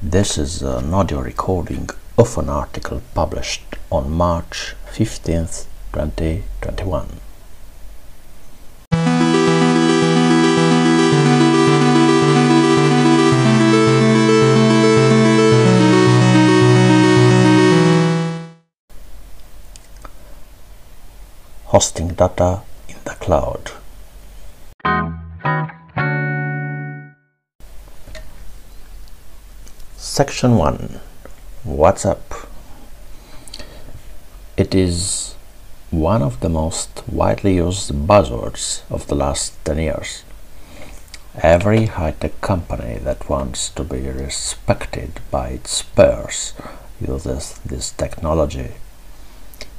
This is uh, an audio recording of an article published on March 15th, 2021. Hosting data in the cloud. Section 1 WhatsApp It is one of the most widely used buzzwords of the last 10 years. Every high tech company that wants to be respected by its peers uses this technology.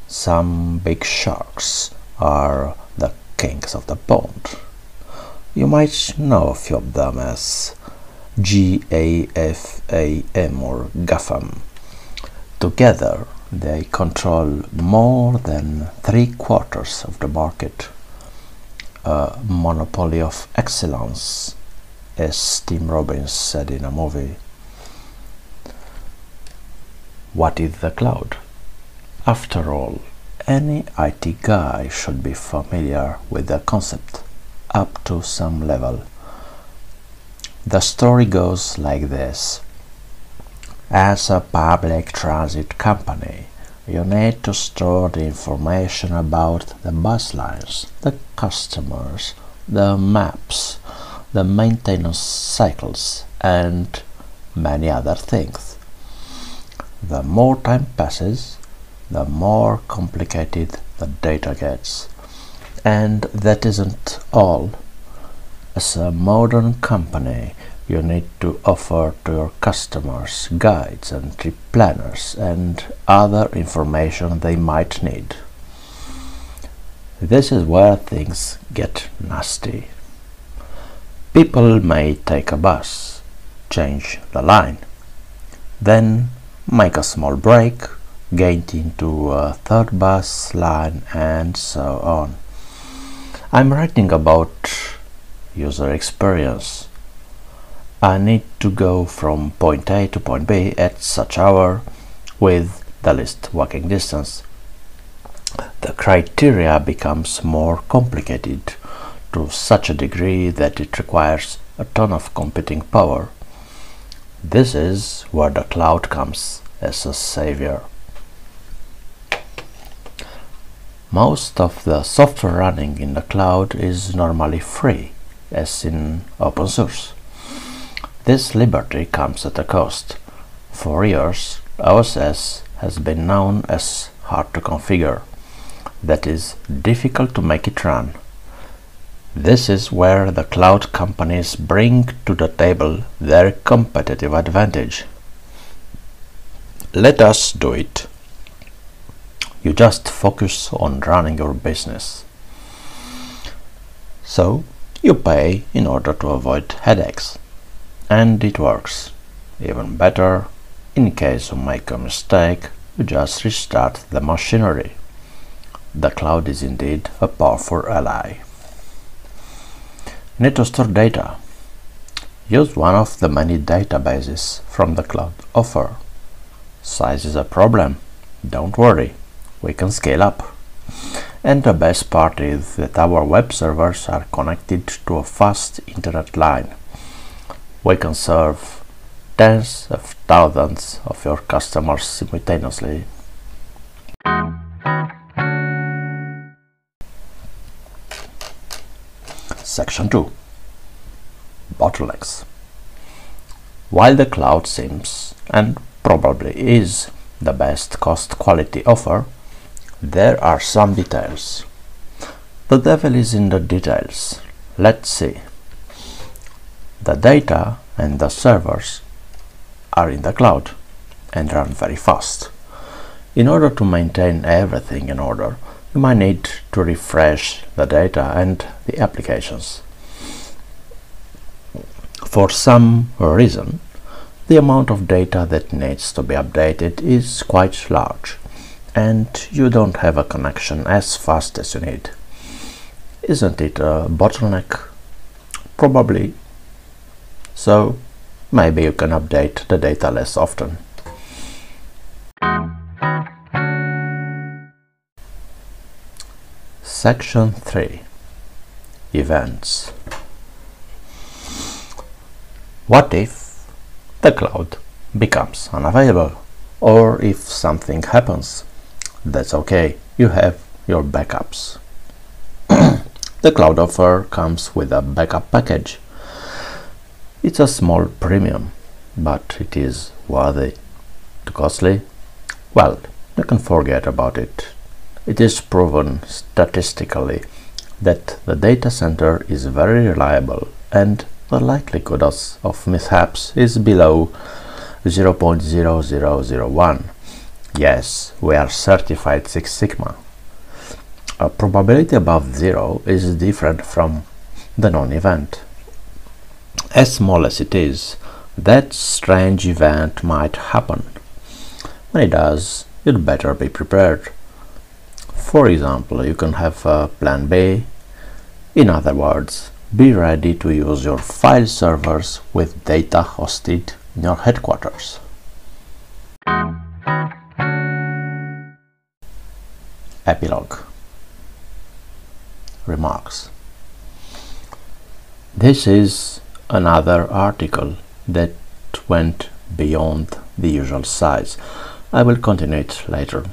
Some big sharks are the kings of the pond. You might know a few of them as GAFAM or GAFAM. Together, they control more than three quarters of the market. A monopoly of excellence, as Tim Robbins said in a movie. What is the cloud? After all, any IT guy should be familiar with the concept up to some level. The story goes like this. As a public transit company, you need to store the information about the bus lines, the customers, the maps, the maintenance cycles, and many other things. The more time passes, the more complicated the data gets. And that isn't all. As a modern company, you need to offer to your customers guides and trip planners and other information they might need. This is where things get nasty. People may take a bus, change the line, then make a small break, get into a third bus line, and so on. I'm writing about user experience. I need to go from point A to point B at such hour with the least walking distance. The criteria becomes more complicated to such a degree that it requires a ton of computing power. This is where the cloud comes as a savior. Most of the software running in the cloud is normally free as in open source. This liberty comes at a cost. For years, OSS has been known as hard to configure, that is, difficult to make it run. This is where the cloud companies bring to the table their competitive advantage. Let us do it. You just focus on running your business. So, you pay in order to avoid headaches. And it works. Even better, in case you make a mistake, you just restart the machinery. The cloud is indeed a powerful ally. Need to store data. Use one of the many databases from the cloud offer. Size is a problem. Don't worry, we can scale up. And the best part is that our web servers are connected to a fast internet line. We can serve tens of thousands of your customers simultaneously. Section 2 Bottlenecks While the cloud seems and probably is the best cost quality offer, there are some details. The devil is in the details. Let's see. The data and the servers are in the cloud and run very fast. In order to maintain everything in order, you might need to refresh the data and the applications. For some reason, the amount of data that needs to be updated is quite large and you don't have a connection as fast as you need. Isn't it a bottleneck? Probably. So maybe you can update the data less often. Section 3 Events What if the cloud becomes unavailable or if something happens? That's okay, you have your backups. the cloud offer comes with a backup package. It's a small premium, but it is worthy. Too costly? Well, you can forget about it. It is proven statistically that the data center is very reliable and the likelihood of mishaps is below 0.0001. Yes, we are certified Six Sigma. A probability above zero is different from the non-event. As small as it is, that strange event might happen. When it does, you'd better be prepared. For example, you can have a plan B. In other words, be ready to use your file servers with data hosted in your headquarters. Epilogue Remarks This is another article that went beyond the usual size. I will continue it later.